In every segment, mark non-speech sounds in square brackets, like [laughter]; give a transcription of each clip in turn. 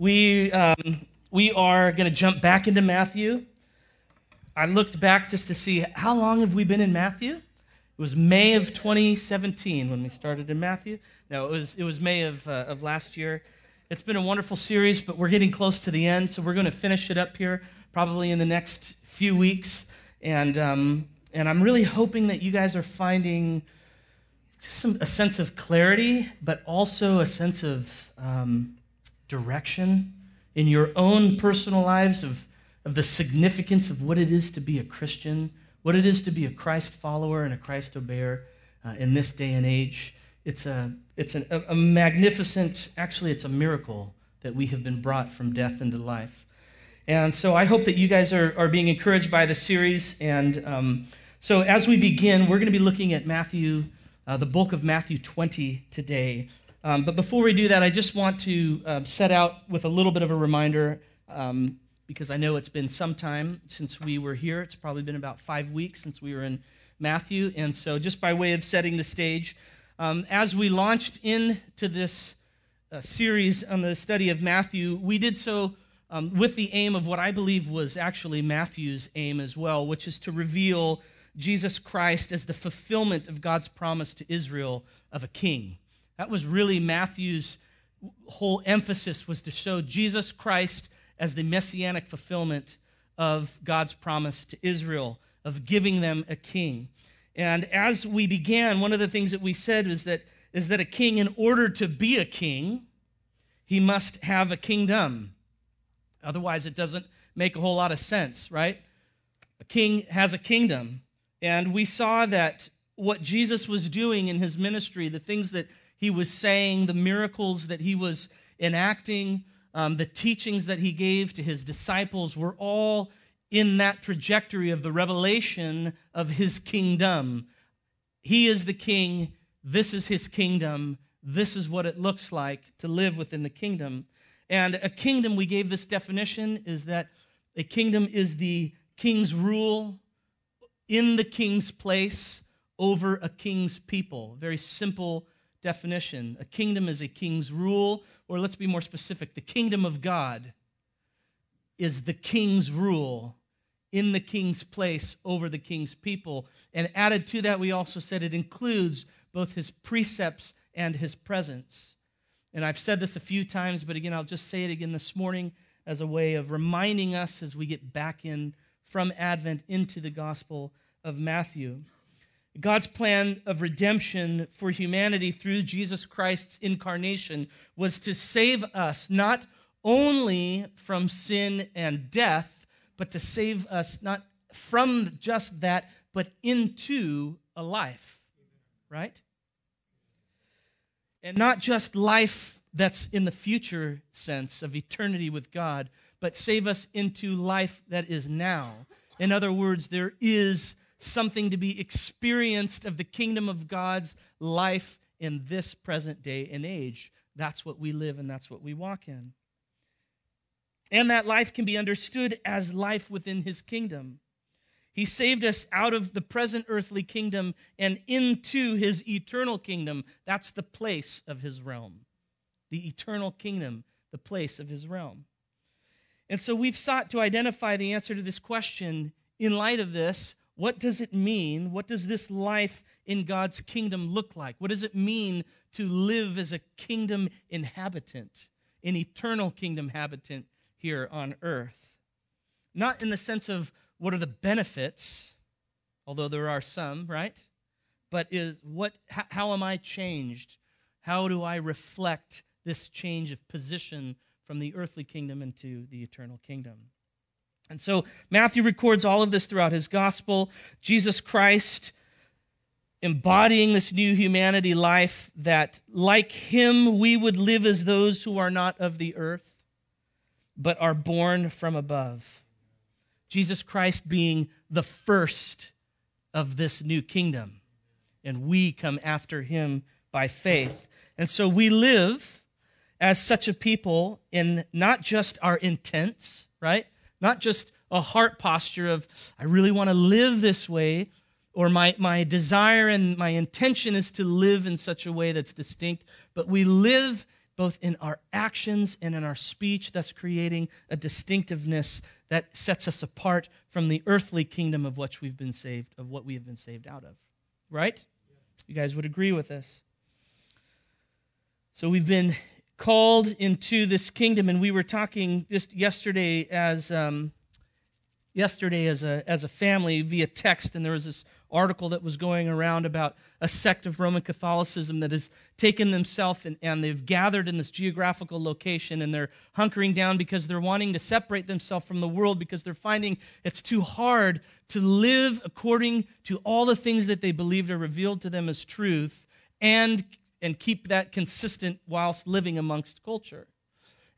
We, um, we are going to jump back into Matthew. I looked back just to see how long have we been in Matthew? It was May of 2017 when we started in Matthew. No, it was, it was May of, uh, of last year. It's been a wonderful series, but we're getting close to the end, so we're going to finish it up here probably in the next few weeks. And, um, and I'm really hoping that you guys are finding just some, a sense of clarity, but also a sense of um, direction in your own personal lives of, of the significance of what it is to be a Christian, what it is to be a Christ follower and a Christ obeyer uh, in this day and age. It's, a, it's an, a, a magnificent, actually, it's a miracle that we have been brought from death into life. And so I hope that you guys are, are being encouraged by the series. And um, so as we begin, we're going to be looking at Matthew, uh, the bulk of Matthew 20 today. Um, but before we do that, I just want to uh, set out with a little bit of a reminder um, because I know it's been some time since we were here. It's probably been about five weeks since we were in Matthew. And so, just by way of setting the stage, um, as we launched into this uh, series on the study of Matthew, we did so um, with the aim of what I believe was actually Matthew's aim as well, which is to reveal Jesus Christ as the fulfillment of God's promise to Israel of a king. That was really Matthew's whole emphasis was to show Jesus Christ as the messianic fulfillment of God's promise to Israel of giving them a king. And as we began, one of the things that we said is that is that a king in order to be a king, he must have a kingdom. Otherwise it doesn't make a whole lot of sense, right? A king has a kingdom. And we saw that what Jesus was doing in his ministry, the things that he was saying, the miracles that he was enacting, um, the teachings that he gave to his disciples were all in that trajectory of the revelation of his kingdom. He is the king. This is his kingdom. This is what it looks like to live within the kingdom. And a kingdom, we gave this definition, is that a kingdom is the king's rule in the king's place over a king's people. Very simple definition. A kingdom is a king's rule, or let's be more specific the kingdom of God is the king's rule in the king's place over the king's people. And added to that, we also said it includes both his precepts and his presence. And I've said this a few times, but again, I'll just say it again this morning as a way of reminding us as we get back in from Advent into the Gospel of Matthew. God's plan of redemption for humanity through Jesus Christ's incarnation was to save us not only from sin and death, but to save us not from just that, but into a life, right? And not just life that's in the future sense of eternity with God, but save us into life that is now. In other words, there is something to be experienced of the kingdom of God's life in this present day and age. That's what we live and that's what we walk in. And that life can be understood as life within his kingdom. He saved us out of the present earthly kingdom and into his eternal kingdom. That's the place of his realm. The eternal kingdom, the place of his realm. And so we've sought to identify the answer to this question in light of this what does it mean? What does this life in God's kingdom look like? What does it mean to live as a kingdom inhabitant, an eternal kingdom habitant here on earth? Not in the sense of what are the benefits, although there are some, right? But is what how, how am I changed? How do I reflect this change of position from the earthly kingdom into the eternal kingdom? And so Matthew records all of this throughout his gospel. Jesus Christ embodying this new humanity life that, like him, we would live as those who are not of the earth, but are born from above. Jesus Christ being the first of this new kingdom, and we come after him by faith. And so we live as such a people in not just our intents, right? Not just a heart posture of, I really want to live this way, or my, my desire and my intention is to live in such a way that's distinct, but we live both in our actions and in our speech, thus creating a distinctiveness that sets us apart from the earthly kingdom of which we've been saved, of what we have been saved out of. Right? You guys would agree with this. So we've been called into this kingdom, and we were talking just yesterday as um, yesterday as a as a family via text, and there was this article that was going around about a sect of Roman Catholicism that has taken themselves and, and they've gathered in this geographical location and they're hunkering down because they're wanting to separate themselves from the world because they're finding it's too hard to live according to all the things that they believed are revealed to them as truth and and keep that consistent whilst living amongst culture.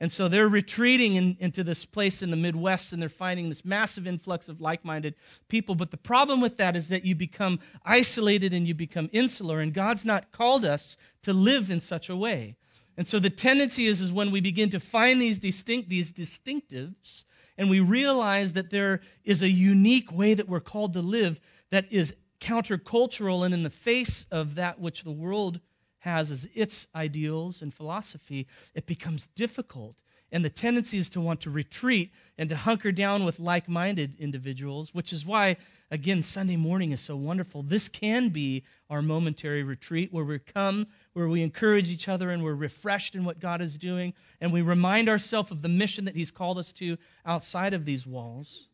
And so they're retreating in, into this place in the Midwest and they're finding this massive influx of like minded people. But the problem with that is that you become isolated and you become insular, and God's not called us to live in such a way. And so the tendency is, is when we begin to find these, distinct, these distinctives and we realize that there is a unique way that we're called to live that is countercultural and in the face of that which the world has as its ideals and philosophy, it becomes difficult. And the tendency is to want to retreat and to hunker down with like minded individuals, which is why, again, Sunday morning is so wonderful. This can be our momentary retreat where we come, where we encourage each other and we're refreshed in what God is doing, and we remind ourselves of the mission that He's called us to outside of these walls.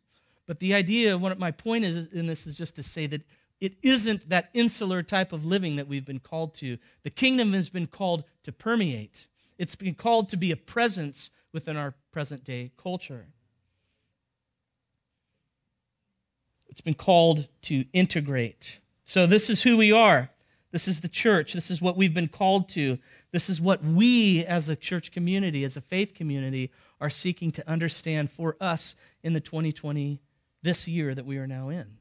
But the idea, what my point is in this is just to say that it isn't that insular type of living that we've been called to. The kingdom has been called to permeate, it's been called to be a presence within our present day culture. It's been called to integrate. So, this is who we are. This is the church. This is what we've been called to. This is what we, as a church community, as a faith community, are seeking to understand for us in the 2020, this year that we are now in.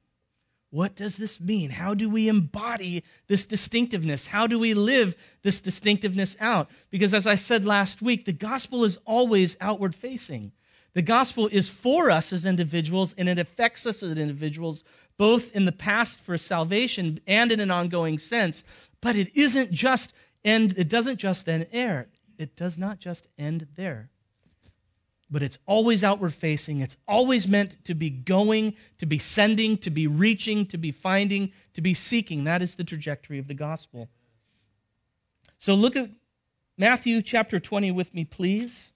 What does this mean? How do we embody this distinctiveness? How do we live this distinctiveness out? Because, as I said last week, the gospel is always outward facing. The gospel is for us as individuals, and it affects us as individuals, both in the past for salvation and in an ongoing sense. But it isn't just end, it doesn't just end there. It does not just end there but it's always outward facing. It's always meant to be going, to be sending, to be reaching, to be finding, to be seeking. That is the trajectory of the gospel. So look at Matthew chapter 20 with me, please.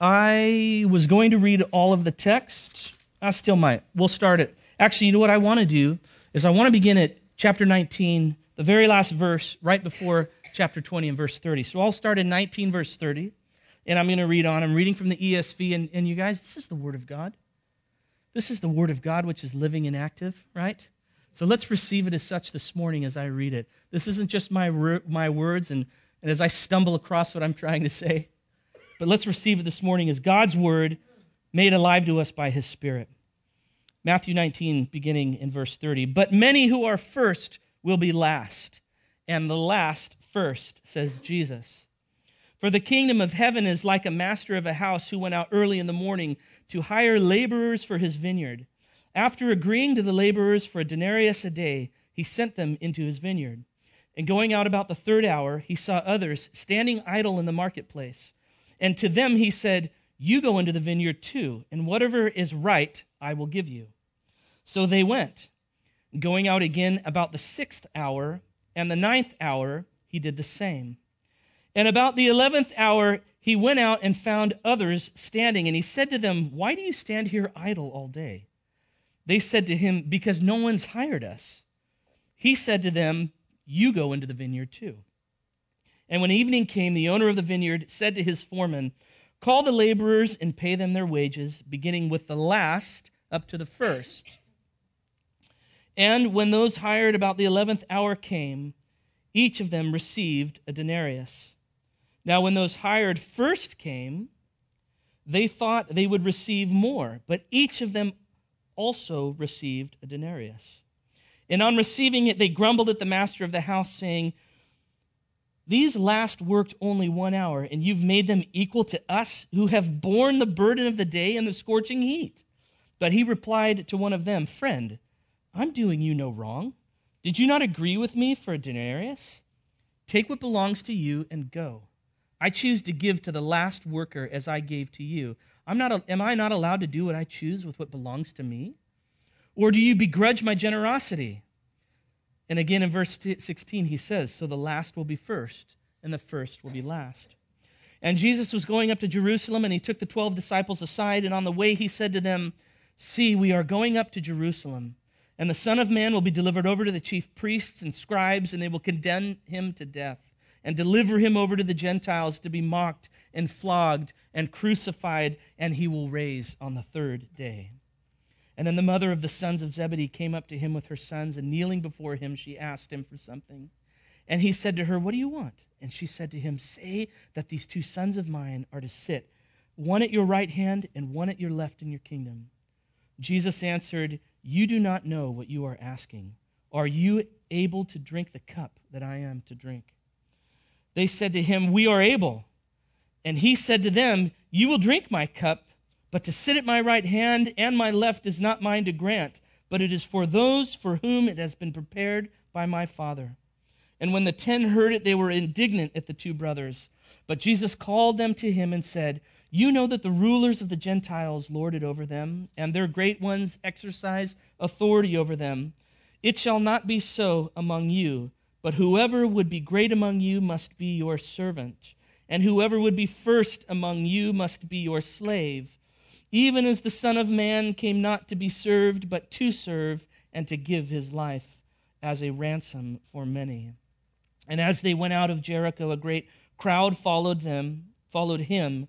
I was going to read all of the text. I still might. We'll start it. Actually, you know what I want to do is I want to begin at chapter 19, the very last verse, right before chapter 20 and verse 30. So I'll start in 19, verse 30, and I'm going to read on. I'm reading from the ESV, and, and you guys, this is the Word of God. This is the Word of God, which is living and active, right? So let's receive it as such this morning as I read it. This isn't just my, my words and, and as I stumble across what I'm trying to say, but let's receive it this morning as God's Word made alive to us by His Spirit. Matthew 19, beginning in verse 30. But many who are first will be last, and the last first, says Jesus. For the kingdom of heaven is like a master of a house who went out early in the morning to hire laborers for his vineyard. After agreeing to the laborers for a denarius a day, he sent them into his vineyard. And going out about the third hour, he saw others standing idle in the marketplace. And to them he said, You go into the vineyard too, and whatever is right I will give you. So they went. Going out again about the sixth hour and the ninth hour, he did the same. And about the eleventh hour, he went out and found others standing, and he said to them, Why do you stand here idle all day? They said to him, Because no one's hired us. He said to them, You go into the vineyard too. And when evening came, the owner of the vineyard said to his foreman, Call the laborers and pay them their wages, beginning with the last up to the first. And when those hired about the eleventh hour came, each of them received a denarius. Now, when those hired first came, they thought they would receive more, but each of them also received a denarius. And on receiving it, they grumbled at the master of the house, saying, These last worked only one hour, and you've made them equal to us who have borne the burden of the day and the scorching heat. But he replied to one of them, Friend, I'm doing you no wrong. Did you not agree with me for a denarius? Take what belongs to you and go. I choose to give to the last worker as I gave to you. I'm not, am I not allowed to do what I choose with what belongs to me? Or do you begrudge my generosity? And again in verse 16, he says, So the last will be first, and the first will be last. And Jesus was going up to Jerusalem, and he took the 12 disciples aside, and on the way he said to them, See, we are going up to Jerusalem, and the Son of Man will be delivered over to the chief priests and scribes, and they will condemn him to death and deliver him over to the Gentiles to be mocked and flogged and crucified, and he will raise on the third day. And then the mother of the sons of Zebedee came up to him with her sons, and kneeling before him, she asked him for something. And he said to her, What do you want? And she said to him, Say that these two sons of mine are to sit, one at your right hand and one at your left in your kingdom. Jesus answered, You do not know what you are asking. Are you able to drink the cup that I am to drink? They said to him, We are able. And he said to them, You will drink my cup, but to sit at my right hand and my left is not mine to grant, but it is for those for whom it has been prepared by my Father. And when the ten heard it, they were indignant at the two brothers. But Jesus called them to him and said, You know that the rulers of the Gentiles lord it over them, and their great ones exercise authority over them. It shall not be so among you. But whoever would be great among you must be your servant, and whoever would be first among you must be your slave, even as the Son of Man came not to be served, but to serve, and to give his life as a ransom for many. And as they went out of Jericho, a great crowd followed them, followed him.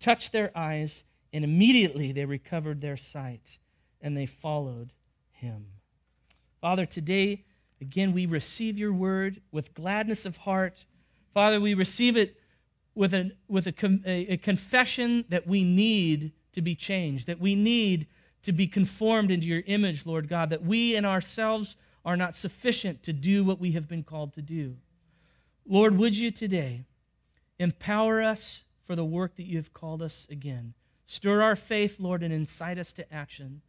touched their eyes, and immediately they recovered their sight, and they followed him. Father, today, again, we receive your word with gladness of heart. Father, we receive it with, a, with a, a, a confession that we need to be changed, that we need to be conformed into your image, Lord God, that we in ourselves are not sufficient to do what we have been called to do. Lord, would you today empower us for the work that you have called us again? Stir our faith, Lord, and incite us to action.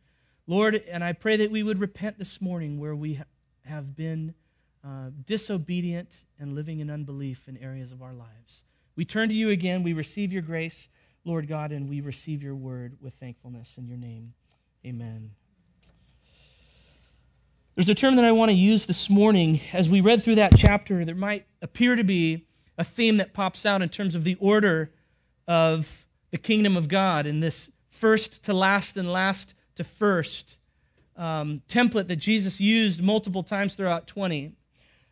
Lord, and I pray that we would repent this morning where we have been uh, disobedient and living in unbelief in areas of our lives. We turn to you again. We receive your grace, Lord God, and we receive your word with thankfulness in your name. Amen. There's a term that I want to use this morning. As we read through that chapter, there might appear to be a theme that pops out in terms of the order of the kingdom of God in this first to last and last to first um, template that Jesus used multiple times throughout 20.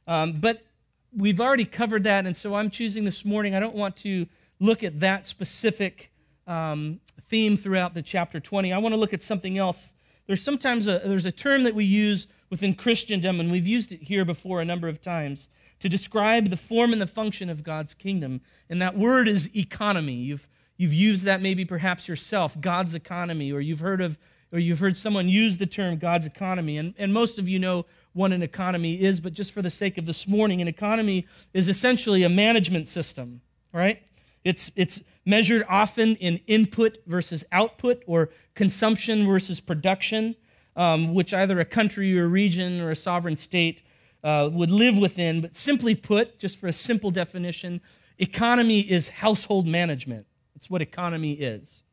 Um, but we've already covered that, and so I'm choosing this morning. I don't want to look at that specific um, theme throughout the chapter 20. I want to look at something else. There's sometimes a, there's a term that we use within Christendom, and we've used it here before a number of times to describe the form and the function of God's kingdom. And that word is economy. You've, you've used that maybe perhaps yourself, God's economy, or you've heard of or you've heard someone use the term God's economy, and, and most of you know what an economy is, but just for the sake of this morning, an economy is essentially a management system, right? It's, it's measured often in input versus output or consumption versus production, um, which either a country or a region or a sovereign state uh, would live within. But simply put, just for a simple definition, economy is household management. It's what economy is.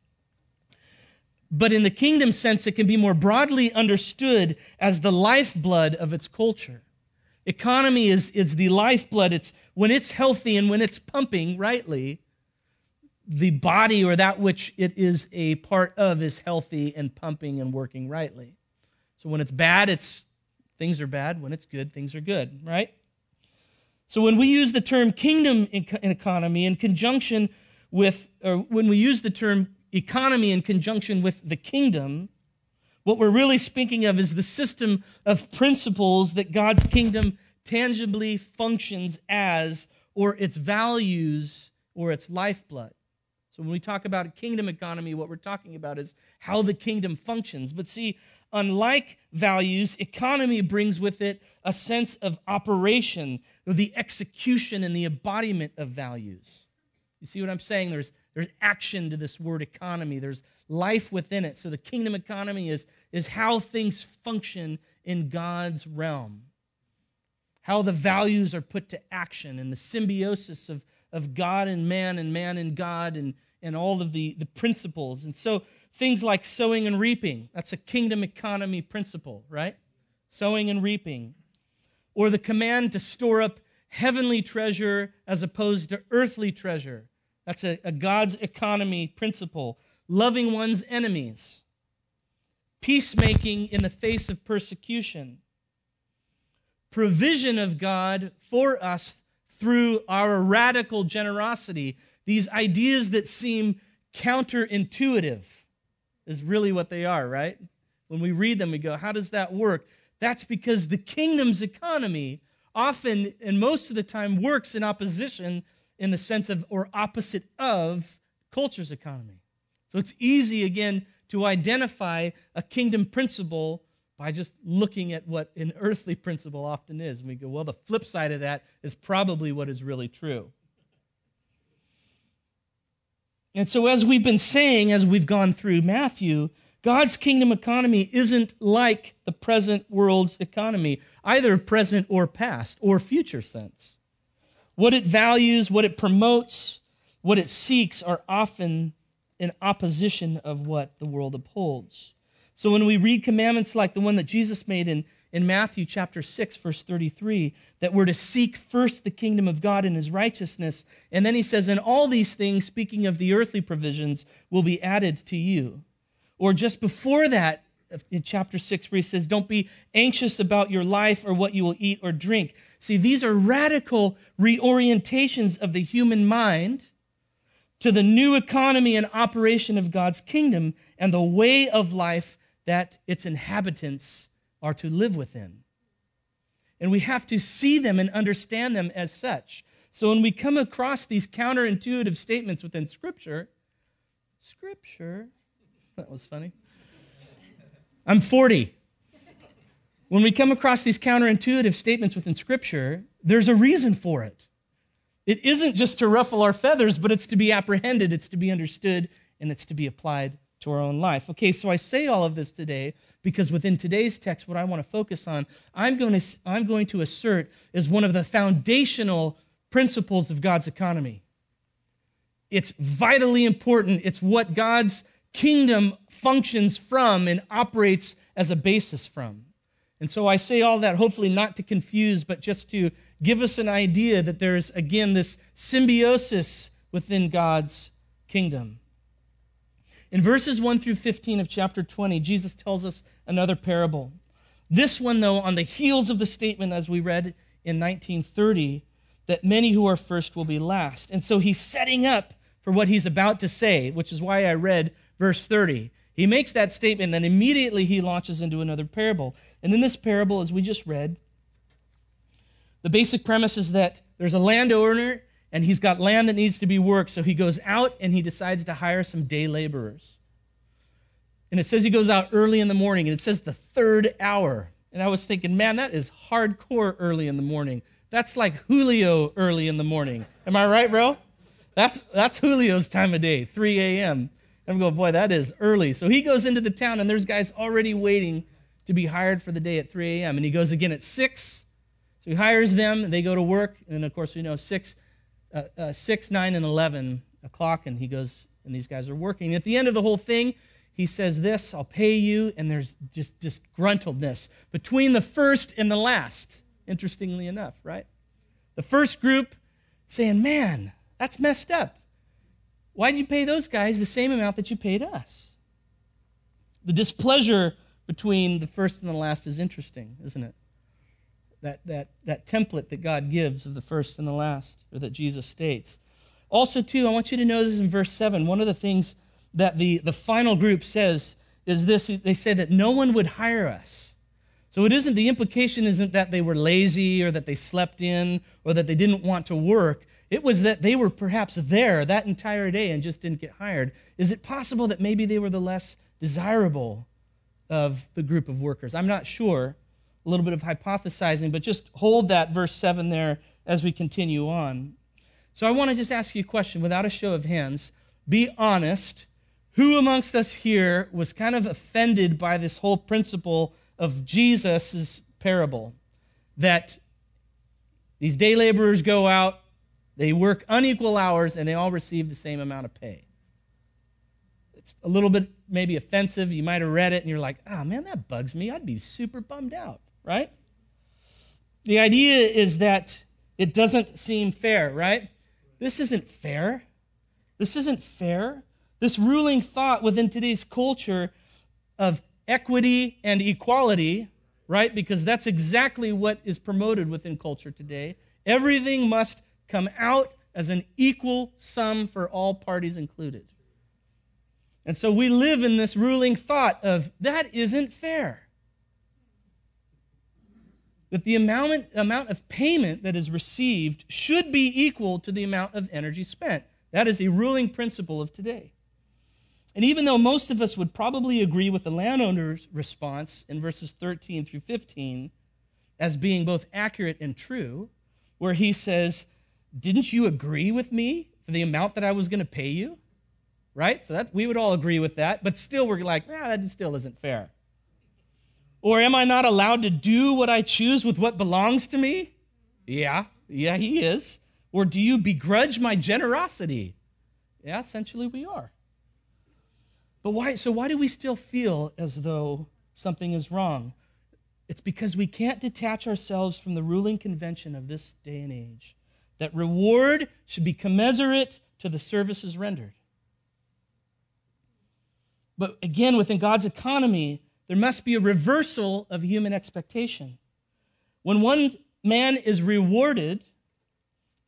But in the kingdom sense, it can be more broadly understood as the lifeblood of its culture. Economy is, is the lifeblood. It's when it's healthy and when it's pumping rightly, the body or that which it is a part of is healthy and pumping and working rightly. So when it's bad, it's things are bad. When it's good, things are good, right? So when we use the term kingdom in economy in conjunction with, or when we use the term economy in conjunction with the kingdom, what we're really speaking of is the system of principles that God's kingdom tangibly functions as, or its values, or its lifeblood. So when we talk about a kingdom economy, what we're talking about is how the kingdom functions. But see, unlike values, economy brings with it a sense of operation, the execution and the embodiment of values. You see what I'm saying? There's, there's action to this word economy, there's life within it. So the kingdom economy is, is how things function in God's realm, how the values are put to action, and the symbiosis of, of God and man, and man and God, and, and all of the, the principles. And so things like sowing and reaping, that's a kingdom economy principle, right? Sowing and reaping. Or the command to store up heavenly treasure as opposed to earthly treasure. That's a, a God's economy principle. Loving one's enemies peacemaking in the face of persecution, provision of God for us through our radical generosity. These ideas that seem counterintuitive is really what they are, right? When we read them, we go, How does that work? That's because the kingdom's economy often and most of the time works in opposition in the sense of or opposite of culture's economy. So it's easy, again, to identify a kingdom principle by just looking at what an earthly principle often is. And we go, well, the flip side of that is probably what is really true. And so, as we've been saying, as we've gone through Matthew, God's kingdom economy isn't like the present world's economy, either present or past or future sense. What it values, what it promotes, what it seeks are often in opposition of what the world upholds. So when we read commandments like the one that Jesus made in, in Matthew chapter 6, verse 33, that we're to seek first the kingdom of God and his righteousness, and then he says, and all these things, speaking of the earthly provisions, will be added to you. Or just before that, in chapter 6, where he says, Don't be anxious about your life or what you will eat or drink. See, these are radical reorientations of the human mind to the new economy and operation of God's kingdom and the way of life that its inhabitants are to live within. And we have to see them and understand them as such. So when we come across these counterintuitive statements within Scripture, Scripture, [laughs] that was funny. I'm 40. When we come across these counterintuitive statements within Scripture, there's a reason for it. It isn't just to ruffle our feathers, but it's to be apprehended, it's to be understood, and it's to be applied to our own life. Okay, so I say all of this today because within today's text, what I want to focus on, I'm going to, I'm going to assert is one of the foundational principles of God's economy. It's vitally important. It's what God's kingdom functions from and operates as a basis from. And so I say all that hopefully not to confuse, but just to give us an idea that there's, again, this symbiosis within God's kingdom. In verses 1 through 15 of chapter 20, Jesus tells us another parable. This one, though, on the heels of the statement, as we read in 1930, that many who are first will be last. And so he's setting up for what he's about to say, which is why I read verse 30. He makes that statement, then immediately he launches into another parable. And in this parable, as we just read, the basic premise is that there's a landowner and he's got land that needs to be worked, so he goes out and he decides to hire some day laborers. And it says he goes out early in the morning, and it says the third hour. And I was thinking, man, that is hardcore early in the morning. That's like Julio early in the morning. Am I right, bro? That's, that's Julio's time of day, 3 a.m. I'm going, boy, that is early. So he goes into the town, and there's guys already waiting to be hired for the day at 3 a.m. And he goes again at 6, so he hires them, they go to work, and of course, we know 6, uh, uh, 6 9, and 11 o'clock, and he goes, and these guys are working. At the end of the whole thing, he says this I'll pay you, and there's just disgruntledness between the first and the last, interestingly enough, right? The first group saying, Man, that's messed up. Why did you pay those guys the same amount that you paid us? The displeasure between the first and the last is interesting, isn't it? That, that, that template that God gives of the first and the last, or that Jesus states. Also, too, I want you to know this in verse 7. One of the things that the, the final group says is this they say that no one would hire us. So it isn't, the implication isn't that they were lazy or that they slept in or that they didn't want to work. It was that they were perhaps there that entire day and just didn't get hired. Is it possible that maybe they were the less desirable of the group of workers? I'm not sure. A little bit of hypothesizing, but just hold that verse 7 there as we continue on. So I want to just ask you a question without a show of hands. Be honest. Who amongst us here was kind of offended by this whole principle of Jesus' parable? That these day laborers go out, they work unequal hours, and they all receive the same amount of pay. It's a little bit maybe offensive. You might have read it and you're like, oh man, that bugs me. I'd be super bummed out, right? The idea is that it doesn't seem fair, right? This isn't fair. This isn't fair. This ruling thought within today's culture of equity and equality, right? Because that's exactly what is promoted within culture today. Everything must come out as an equal sum for all parties included. And so we live in this ruling thought of that isn't fair. That the amount, amount of payment that is received should be equal to the amount of energy spent. That is a ruling principle of today. And even though most of us would probably agree with the landowner's response in verses 13 through 15 as being both accurate and true, where he says, didn't you agree with me for the amount that I was going to pay you? Right? So that we would all agree with that, but still we're like, ah, that still isn't fair. Or am I not allowed to do what I choose with what belongs to me? Yeah, yeah, he is. Or do you begrudge my generosity? Yeah, essentially we are. But why so why do we still feel as though something is wrong? It's because we can't detach ourselves from the ruling convention of this day and age that reward should be commensurate to the services rendered. But again, within God's economy, there must be a reversal of human expectation. When one man is rewarded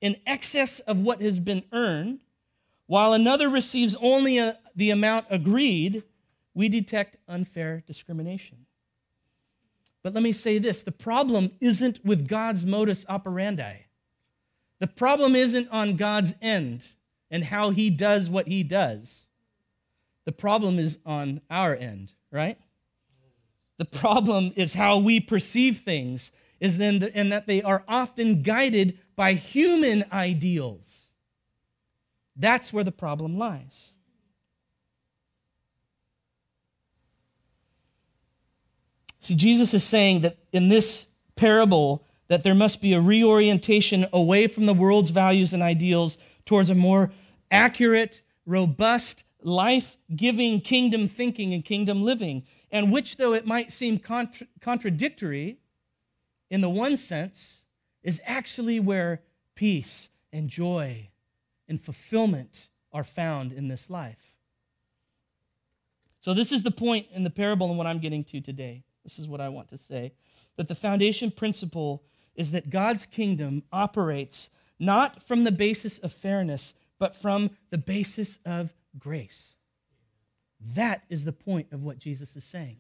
in excess of what has been earned, while another receives only a, the amount agreed, we detect unfair discrimination. But let me say this the problem isn't with God's modus operandi. The problem isn't on God's end and how he does what he does. The problem is on our end, right? The problem is how we perceive things, is then the, and that they are often guided by human ideals. That's where the problem lies. See, Jesus is saying that in this parable, that there must be a reorientation away from the world's values and ideals towards a more accurate, robust, life giving kingdom thinking and kingdom living. And which, though it might seem contra- contradictory in the one sense, is actually where peace and joy and fulfillment are found in this life. So, this is the point in the parable and what I'm getting to today. This is what I want to say. That the foundation principle is that God's kingdom operates not from the basis of fairness, but from the basis of grace. That is the point of what Jesus is saying.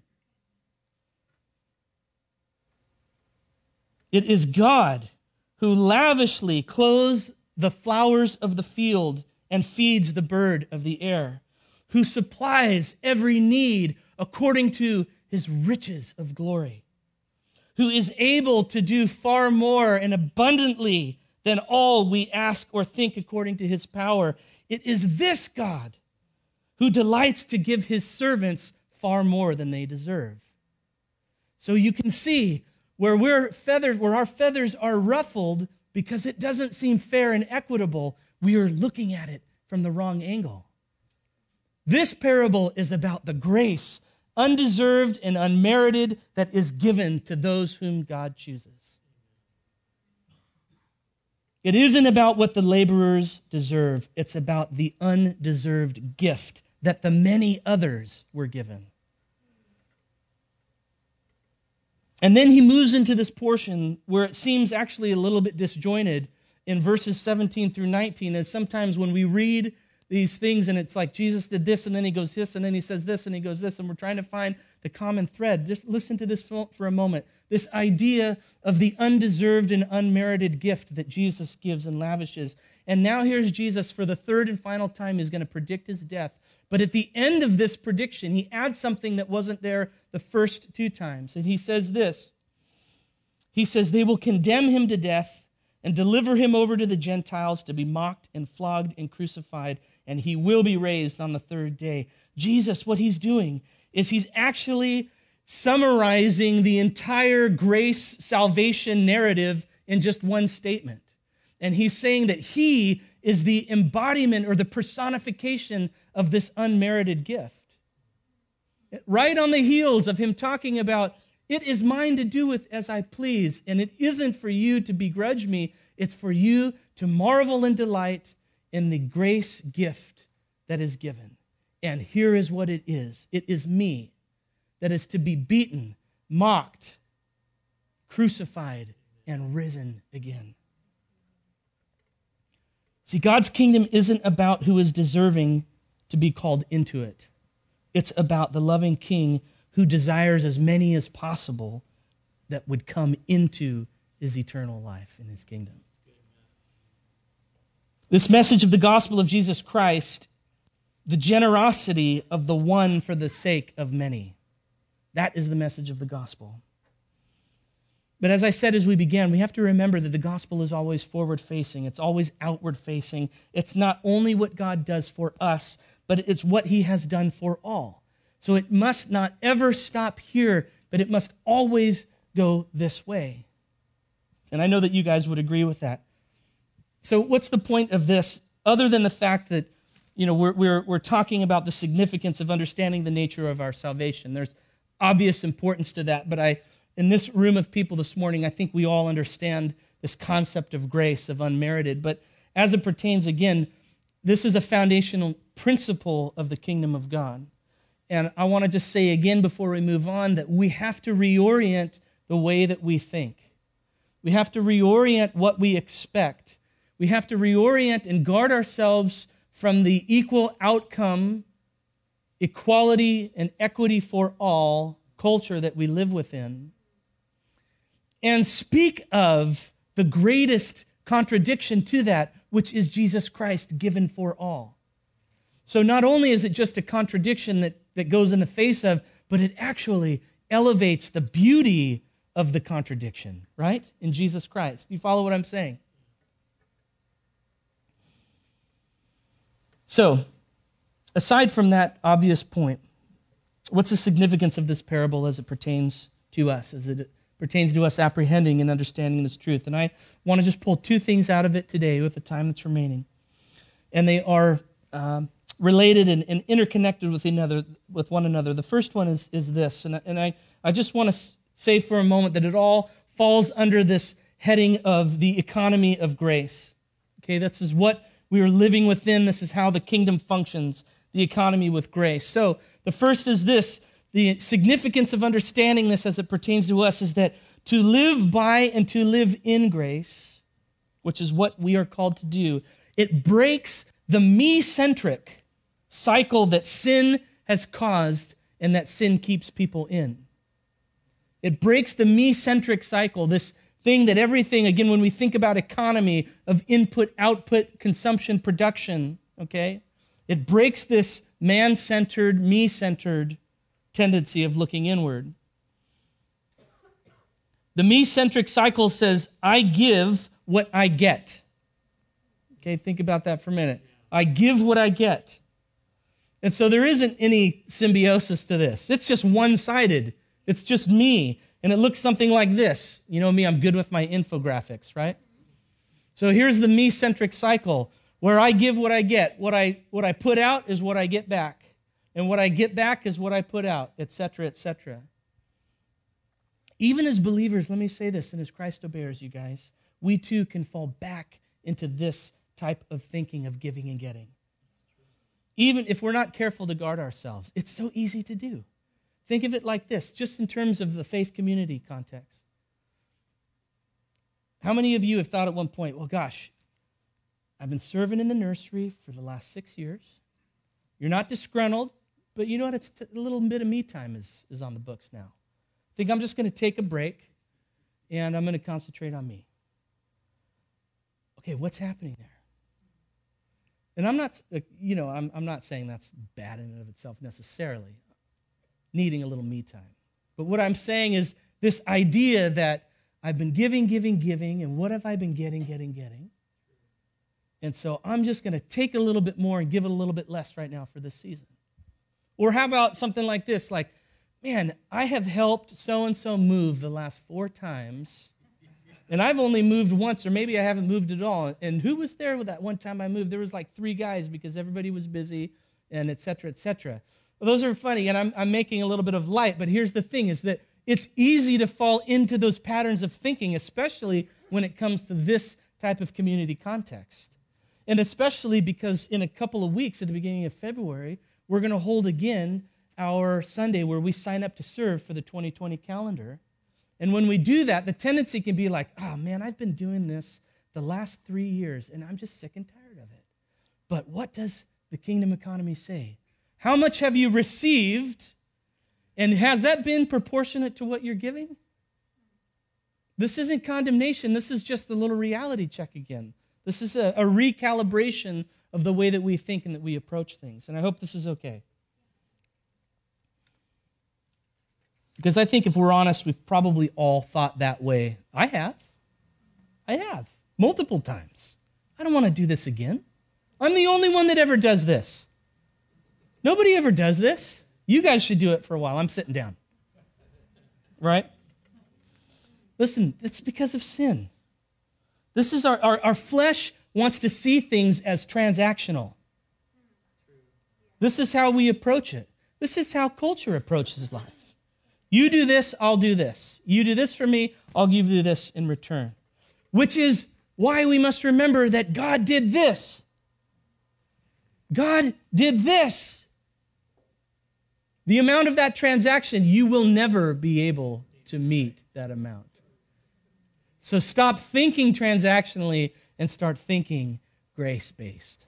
It is God who lavishly clothes the flowers of the field and feeds the bird of the air, who supplies every need according to his riches of glory who is able to do far more and abundantly than all we ask or think according to his power. It is this God who delights to give his servants far more than they deserve. So you can see where we're feathers, where our feathers are ruffled because it doesn't seem fair and equitable, we are looking at it from the wrong angle. This parable is about the grace undeserved and unmerited that is given to those whom God chooses. It isn't about what the laborers deserve, it's about the undeserved gift that the many others were given. And then he moves into this portion where it seems actually a little bit disjointed in verses 17 through 19, as sometimes when we read these things, and it's like Jesus did this, and then he goes this, and then he says this, and he goes this, and we're trying to find the common thread. Just listen to this for a moment. This idea of the undeserved and unmerited gift that Jesus gives and lavishes. And now here's Jesus for the third and final time. He's going to predict his death. But at the end of this prediction, he adds something that wasn't there the first two times. And he says this He says, They will condemn him to death and deliver him over to the Gentiles to be mocked and flogged and crucified, and he will be raised on the third day. Jesus, what he's doing is he's actually summarizing the entire grace salvation narrative in just one statement. And he's saying that he is the embodiment or the personification of this unmerited gift. Right on the heels of him talking about, it is mine to do with as I please, and it isn't for you to begrudge me, it's for you to marvel and delight in the grace gift that is given. And here is what it is it is me that is to be beaten, mocked, crucified, and risen again. See, God's kingdom isn't about who is deserving to be called into it, it's about the loving king who desires as many as possible that would come into his eternal life in his kingdom. This message of the gospel of Jesus Christ, the generosity of the one for the sake of many, that is the message of the gospel. But as I said as we began, we have to remember that the gospel is always forward facing, it's always outward facing. It's not only what God does for us, but it's what he has done for all. So it must not ever stop here, but it must always go this way. And I know that you guys would agree with that. So, what's the point of this other than the fact that you know, we're, we're, we're talking about the significance of understanding the nature of our salvation? There's obvious importance to that, but I in this room of people this morning, I think we all understand this concept of grace, of unmerited. But as it pertains, again, this is a foundational principle of the kingdom of God. And I want to just say again before we move on that we have to reorient the way that we think. We have to reorient what we expect. We have to reorient and guard ourselves from the equal outcome, equality, and equity for all culture that we live within and speak of the greatest contradiction to that, which is Jesus Christ given for all. So not only is it just a contradiction that, that goes in the face of, but it actually elevates the beauty of the contradiction, right? In Jesus Christ. You follow what I'm saying? So, aside from that obvious point, what's the significance of this parable as it pertains to us, as it pertains to us apprehending and understanding this truth. And I want to just pull two things out of it today with the time that's remaining. And they are um, related and, and, interconnected with, another, with one another. The first one is, is this, and, and I, I just want to say for a moment that it all falls under this heading of the economy of grace. Okay, this is what we are living within. This is how the kingdom functions, the economy with grace. So the first is this the significance of understanding this as it pertains to us is that to live by and to live in grace, which is what we are called to do, it breaks the me centric cycle that sin has caused and that sin keeps people in. It breaks the me centric cycle, this thing that everything, again, when we think about economy of input, output, consumption, production, okay, it breaks this man centered, me centered tendency of looking inward. The me centric cycle says, I give what I get. Okay, think about that for a minute. I give what I get. And so there isn't any symbiosis to this. It's just one sided. It's just me. And it looks something like this. You know me, I'm good with my infographics, right? So here's the me centric cycle where I give what I get. What I, what I put out is what I get back and what I get back is what I put out, etc., etc. Even as believers, let me say this, and as Christ obeyers, you guys, we too can fall back into this type of thinking of giving and getting. Even if we're not careful to guard ourselves, it's so easy to do. Think of it like this, just in terms of the faith community context. How many of you have thought at one point, well, gosh, I've been serving in the nursery for the last six years. You're not disgruntled, but you know what? It's t- a little bit of me time is, is on the books now. I think I'm just going to take a break and I'm going to concentrate on me. Okay, what's happening there? And I'm not, you know, I'm, I'm not saying that's bad in and of itself necessarily, needing a little me time. But what I'm saying is this idea that I've been giving, giving, giving, and what have I been getting, getting, getting? And so I'm just going to take a little bit more and give it a little bit less right now for this season. Or how about something like this? Like, man, I have helped so and so move the last four times, and I've only moved once, or maybe I haven't moved at all. And who was there with that one time I moved? There was like three guys because everybody was busy, and et cetera, et cetera. Well, those are funny, and I'm, I'm making a little bit of light, but here's the thing is that it's easy to fall into those patterns of thinking, especially when it comes to this type of community context. And especially because in a couple of weeks at the beginning of February, we're going to hold again our Sunday where we sign up to serve for the 2020 calendar. And when we do that, the tendency can be like, oh man, I've been doing this the last three years and I'm just sick and tired of it. But what does the kingdom economy say? How much have you received? And has that been proportionate to what you're giving? This isn't condemnation. This is just a little reality check again. This is a, a recalibration of the way that we think and that we approach things. And I hope this is okay. Because I think if we're honest, we've probably all thought that way. I have. I have. Multiple times. I don't want to do this again. I'm the only one that ever does this. Nobody ever does this. You guys should do it for a while. I'm sitting down. Right? Listen, it's because of sin. This is our, our, our flesh wants to see things as transactional. This is how we approach it. This is how culture approaches life. You do this, I'll do this. You do this for me, I'll give you this in return. Which is why we must remember that God did this. God did this. The amount of that transaction, you will never be able to meet that amount. So stop thinking transactionally and start thinking grace based.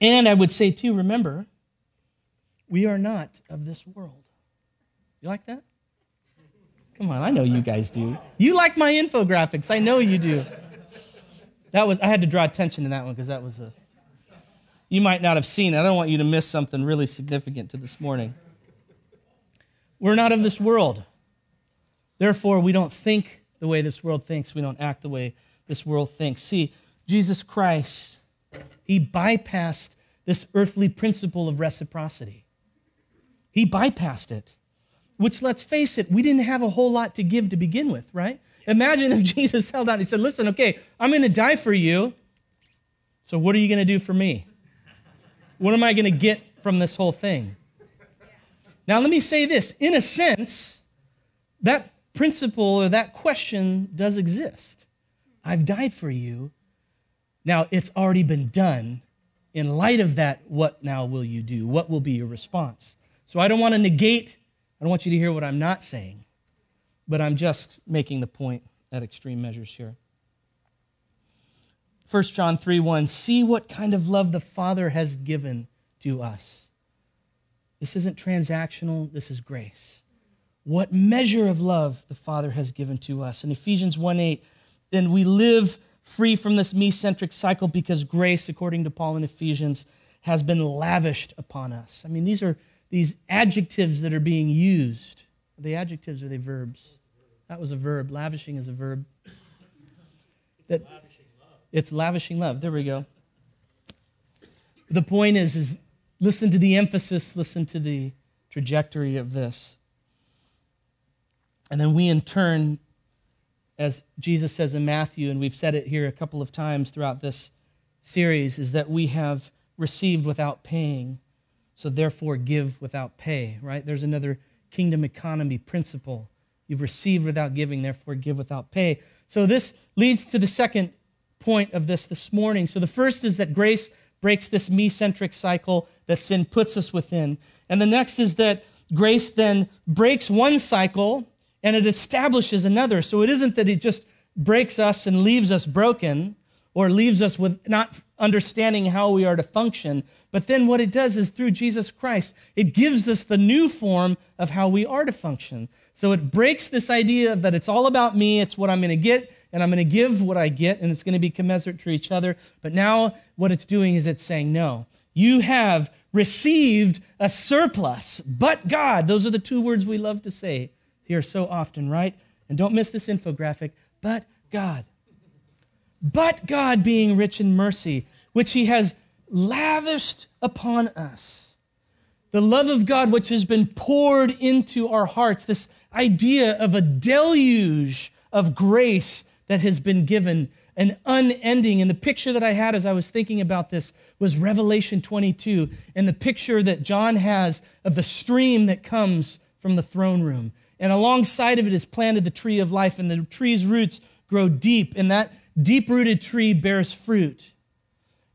And I would say, too, remember, we are not of this world. You like that? Come on, I know you guys do. You like my infographics. I know you do. That was I had to draw attention to that one because that was a you might not have seen. I don't want you to miss something really significant to this morning. We're not of this world. Therefore, we don't think the way this world thinks. We don't act the way this world thinks. See, Jesus Christ, he bypassed this earthly principle of reciprocity. He bypassed it, which, let's face it, we didn't have a whole lot to give to begin with, right? Imagine if [laughs] Jesus held out, and he said, Listen, okay, I'm going to die for you. So, what are you going to do for me? What am I going to get from this whole thing? Now, let me say this in a sense, that principle or that question does exist. I've died for you. Now, it's already been done. In light of that, what now will you do? What will be your response? So I don't want to negate, I don't want you to hear what I'm not saying, but I'm just making the point at extreme measures here. 1 John 3 1, see what kind of love the Father has given to us. This isn't transactional, this is grace what measure of love the Father has given to us. In Ephesians 1 8, then we live free from this me centric cycle because grace, according to Paul in Ephesians, has been lavished upon us. I mean, these are these adjectives that are being used. Are they adjectives or are they verbs? That was a verb. Lavishing is a verb. That, it's lavishing love. There we go. The point is, is listen to the emphasis, listen to the trajectory of this. And then we, in turn, as Jesus says in Matthew, and we've said it here a couple of times throughout this series, is that we have received without paying, so therefore give without pay, right? There's another kingdom economy principle. You've received without giving, therefore give without pay. So this leads to the second point of this this morning. So the first is that grace breaks this me centric cycle that sin puts us within. And the next is that grace then breaks one cycle and it establishes another. So it isn't that it just breaks us and leaves us broken or leaves us with not understanding how we are to function. But then what it does is through Jesus Christ, it gives us the new form of how we are to function. So it breaks this idea that it's all about me, it's what I'm going to get, and I'm going to give what I get, and it's going to be commensurate to each other. But now what it's doing is it's saying, no, you have received a surplus, but God. Those are the two words we love to say here so often, right? And don't miss this infographic, but God. But God being rich in mercy, which he has lavished upon us. The love of God, which has been poured into our hearts, this idea of a deluge of grace that has been given, an unending. And the picture that I had as I was thinking about this was Revelation 22, and the picture that John has of the stream that comes from the throne room. And alongside of it is planted the tree of life, and the tree's roots grow deep, and that deep rooted tree bears fruit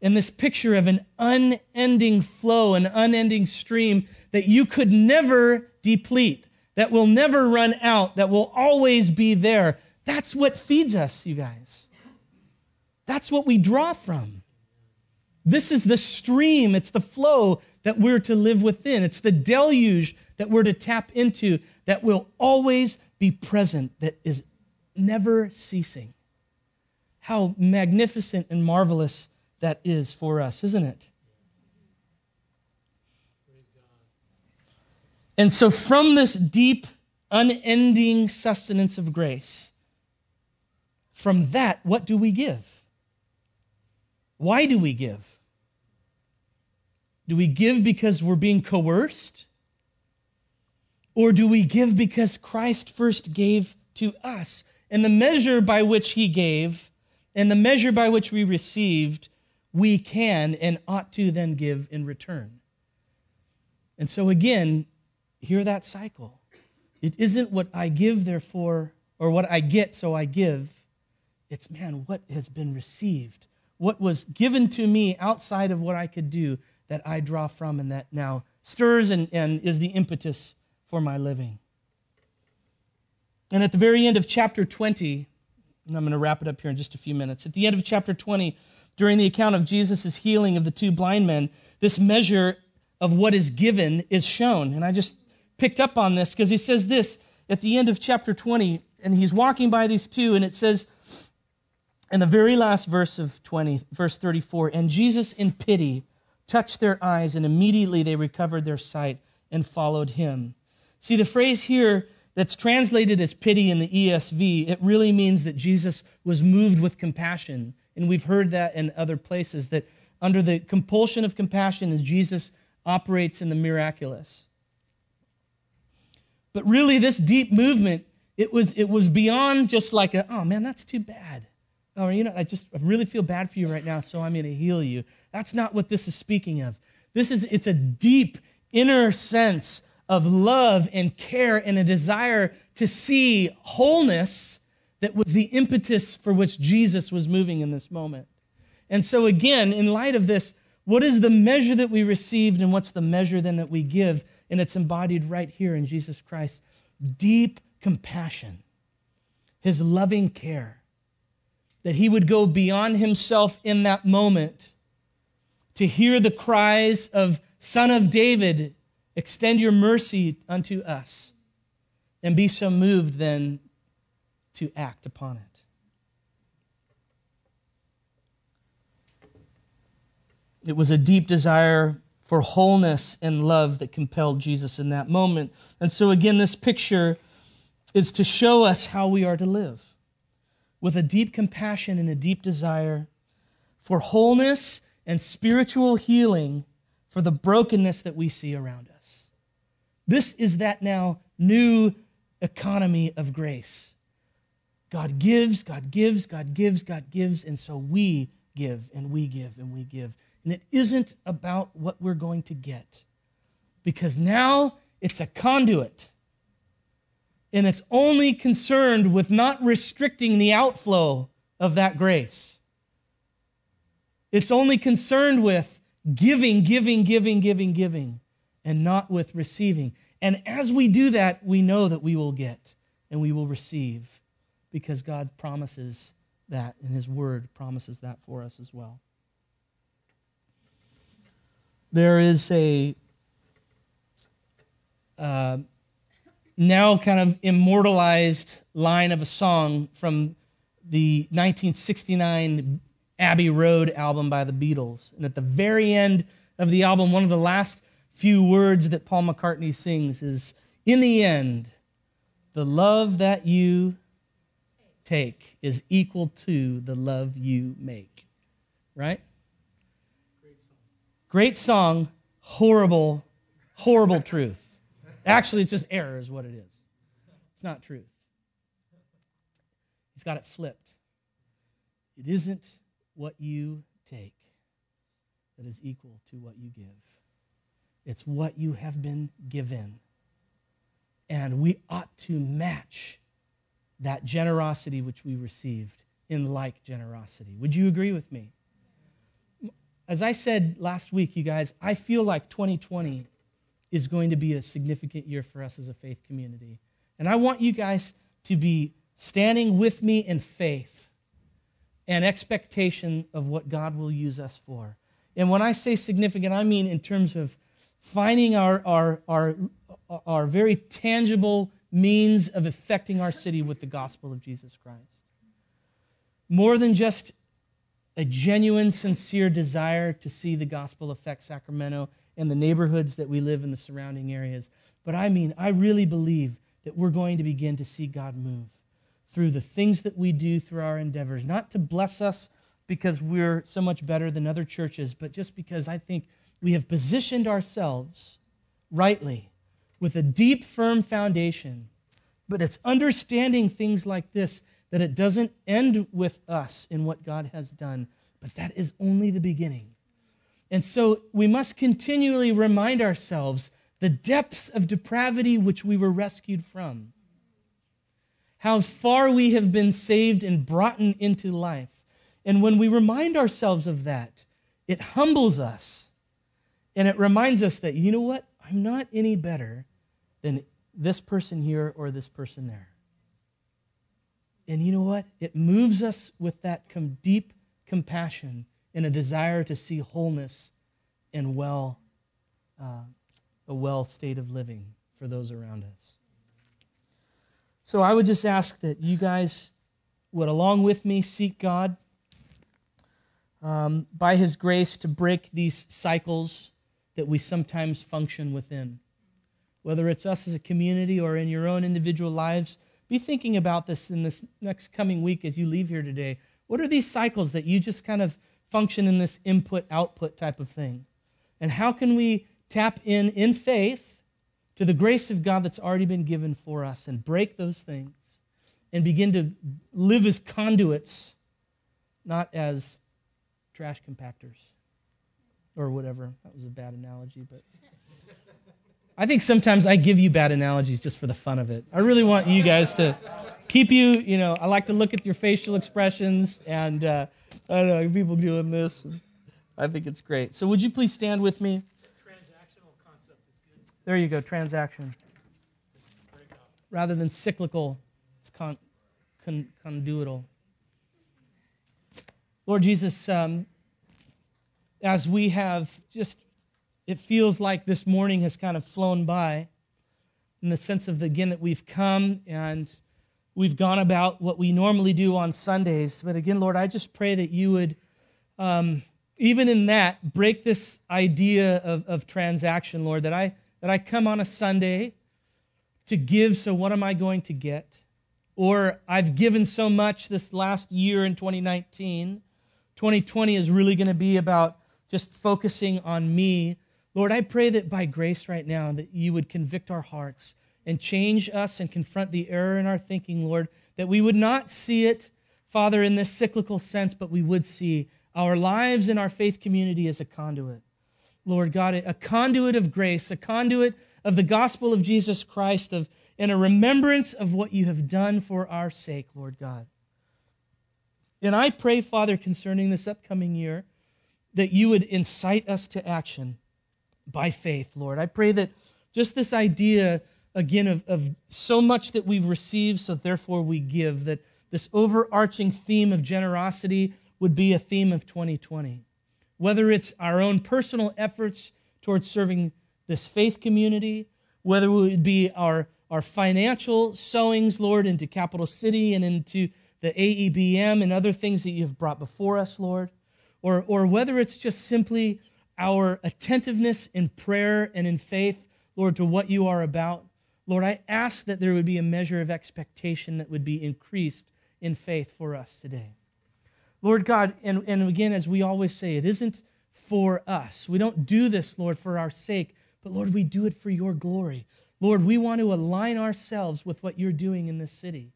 And this picture of an unending flow, an unending stream that you could never deplete, that will never run out, that will always be there. That's what feeds us, you guys. That's what we draw from. This is the stream, it's the flow that we're to live within. It's the deluge that we're to tap into that will always be present, that is never ceasing. How magnificent and marvelous that is for us, isn't it? And so, from this deep, unending sustenance of grace, from that, what do we give? Why do we give? Do we give because we're being coerced? Or do we give because Christ first gave to us? And the measure by which he gave and the measure by which we received we can and ought to then give in return. And so, again, hear that cycle. It isn't what I give, therefore, or what I get, so I give. It's, man, what has been received? What was given to me outside of what I could do that I draw from and that now stirs and, and is the impetus for my living. And at the very end of chapter 20, and I'm going to wrap it up here in just a few minutes. At the end of chapter 20, during the account of Jesus' healing of the two blind men, this measure of what is given is shown. And I just picked up on this because he says this at the end of chapter 20, and he's walking by these two, and it says in the very last verse of 20, verse 34, and Jesus in pity touched their eyes, and immediately they recovered their sight and followed him. See, the phrase here that's translated as pity in the ESV, it really means that Jesus was moved with compassion and we've heard that in other places that under the compulsion of compassion as Jesus operates in the miraculous. But really, this deep movement, it was, it was beyond just like, a, oh man, that's too bad. Or, you know, I just I really feel bad for you right now, so I'm going to heal you. That's not what this is speaking of. This is, it's a deep inner sense of love and care and a desire to see wholeness that was the impetus for which Jesus was moving in this moment. And so, again, in light of this, what is the measure that we received and what's the measure then that we give? And it's embodied right here in Jesus Christ deep compassion, his loving care, that he would go beyond himself in that moment to hear the cries of, Son of David, extend your mercy unto us, and be so moved then to act upon it. It was a deep desire for wholeness and love that compelled Jesus in that moment. And so, again, this picture is to show us how we are to live with a deep compassion and a deep desire for wholeness and spiritual healing for the brokenness that we see around us. This is that now new economy of grace. God gives, God gives, God gives, God gives, and so we give and we give and we give. And it isn't about what we're going to get because now it's a conduit. And it's only concerned with not restricting the outflow of that grace. It's only concerned with giving, giving, giving, giving, giving, and not with receiving. And as we do that, we know that we will get and we will receive because God promises that, and His Word promises that for us as well. There is a uh, now kind of immortalized line of a song from the 1969 Abbey Road album by the Beatles. And at the very end of the album, one of the last few words that Paul McCartney sings is In the end, the love that you take is equal to the love you make. Right? Great song. Great song, horrible, horrible [laughs] truth. Actually, it's just error, is what it is. It's not truth. He's got it flipped. It isn't what you take that is equal to what you give, it's what you have been given. And we ought to match that generosity which we received in like generosity. Would you agree with me? As I said last week, you guys, I feel like 2020 is going to be a significant year for us as a faith community. And I want you guys to be standing with me in faith and expectation of what God will use us for. And when I say significant, I mean in terms of finding our, our, our, our very tangible means of affecting our city with the gospel of Jesus Christ. More than just a genuine, sincere desire to see the gospel affect Sacramento and the neighborhoods that we live in the surrounding areas. But I mean, I really believe that we're going to begin to see God move through the things that we do through our endeavors, not to bless us because we're so much better than other churches, but just because I think we have positioned ourselves rightly with a deep, firm foundation. But it's understanding things like this that it doesn't end with us in what God has done, but that is only the beginning. And so we must continually remind ourselves the depths of depravity which we were rescued from, how far we have been saved and brought into life. And when we remind ourselves of that, it humbles us and it reminds us that, you know what? I'm not any better than this person here or this person there. And you know what? It moves us with that deep compassion in a desire to see wholeness and well, uh, a well state of living for those around us. So I would just ask that you guys would, along with me, seek God um, by His grace to break these cycles that we sometimes function within. Whether it's us as a community or in your own individual lives, be thinking about this in this next coming week as you leave here today. What are these cycles that you just kind of function in this input output type of thing? And how can we tap in in faith to the grace of God that's already been given for us and break those things and begin to live as conduits, not as trash compactors or whatever. That was a bad analogy, but I think sometimes I give you bad analogies just for the fun of it. I really want you guys to keep you, you know, I like to look at your facial expressions and uh, I don't know, people doing this. I think it's great. So would you please stand with me? Transactional concept is good. There you go, transaction. Rather than cyclical, it's con, con, conduital. Lord Jesus, um, as we have just, it feels like this morning has kind of flown by in the sense of, again, that we've come and we've gone about what we normally do on Sundays. But again, Lord, I just pray that you would, um, even in that, break this idea of, of transaction, Lord, that I, that I come on a Sunday to give, so what am I going to get? Or I've given so much this last year in 2019. 2020 is really going to be about just focusing on me. Lord, I pray that by grace right now that you would convict our hearts and change us and confront the error in our thinking, Lord, that we would not see it, Father, in this cyclical sense, but we would see our lives in our faith community as a conduit. Lord God, a conduit of grace, a conduit of the gospel of Jesus Christ, of, and a remembrance of what you have done for our sake, Lord God. And I pray, Father, concerning this upcoming year, that you would incite us to action by faith, Lord. I pray that just this idea again, of, of so much that we've received, so therefore we give, that, this overarching theme of generosity would be a theme of 2020. Whether it's our own personal efforts towards serving this faith community, whether it would be our, our financial sowings, Lord, into Capital City and into the AEBM and other things that you've brought before us, Lord, or, or whether it's just simply our attentiveness in prayer and in faith, Lord, to what you are about. Lord, I ask that there would be a measure of expectation that would be increased in faith for us today. Lord God, and, and again, as we always say, it isn't for us. We don't do this, Lord, for our sake, but Lord, we do it for your glory. Lord, we want to align ourselves with what you're doing in this city.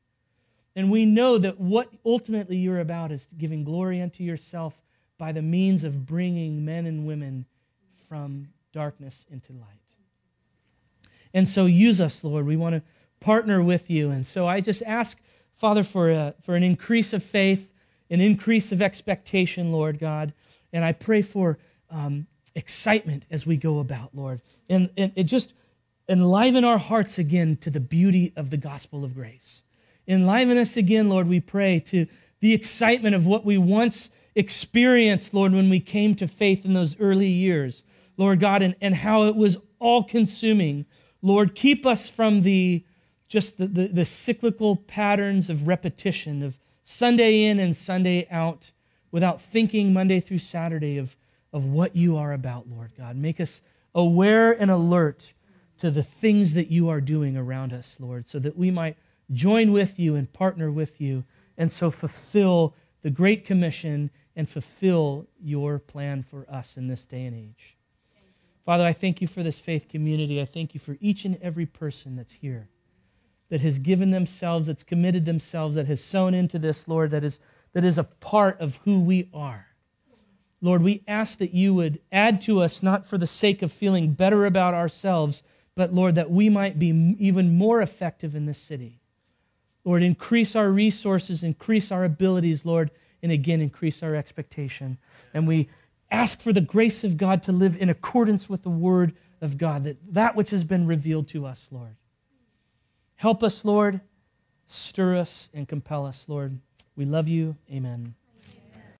And we know that what ultimately you're about is giving glory unto yourself by the means of bringing men and women from darkness into light. And so use us, Lord. We want to partner with you. And so I just ask, Father, for, a, for an increase of faith, an increase of expectation, Lord God. And I pray for um, excitement as we go about, Lord. And, and it just enliven our hearts again to the beauty of the gospel of grace. Enliven us again, Lord, we pray, to the excitement of what we once experienced, Lord, when we came to faith in those early years, Lord God, and, and how it was all consuming. Lord, keep us from the just the, the, the cyclical patterns of repetition, of Sunday in and Sunday out, without thinking Monday through Saturday of, of what you are about, Lord God. Make us aware and alert to the things that you are doing around us, Lord, so that we might join with you and partner with you and so fulfill the Great Commission and fulfill your plan for us in this day and age. Father, I thank you for this faith community. I thank you for each and every person that's here, that has given themselves, that's committed themselves, that has sown into this, Lord, that is, that is a part of who we are. Lord, we ask that you would add to us, not for the sake of feeling better about ourselves, but Lord, that we might be even more effective in this city. Lord, increase our resources, increase our abilities, Lord, and again, increase our expectation. And we ask for the grace of God to live in accordance with the word of God, that that which has been revealed to us, Lord. Help us, Lord. Stir us and compel us, Lord. We love you. Amen.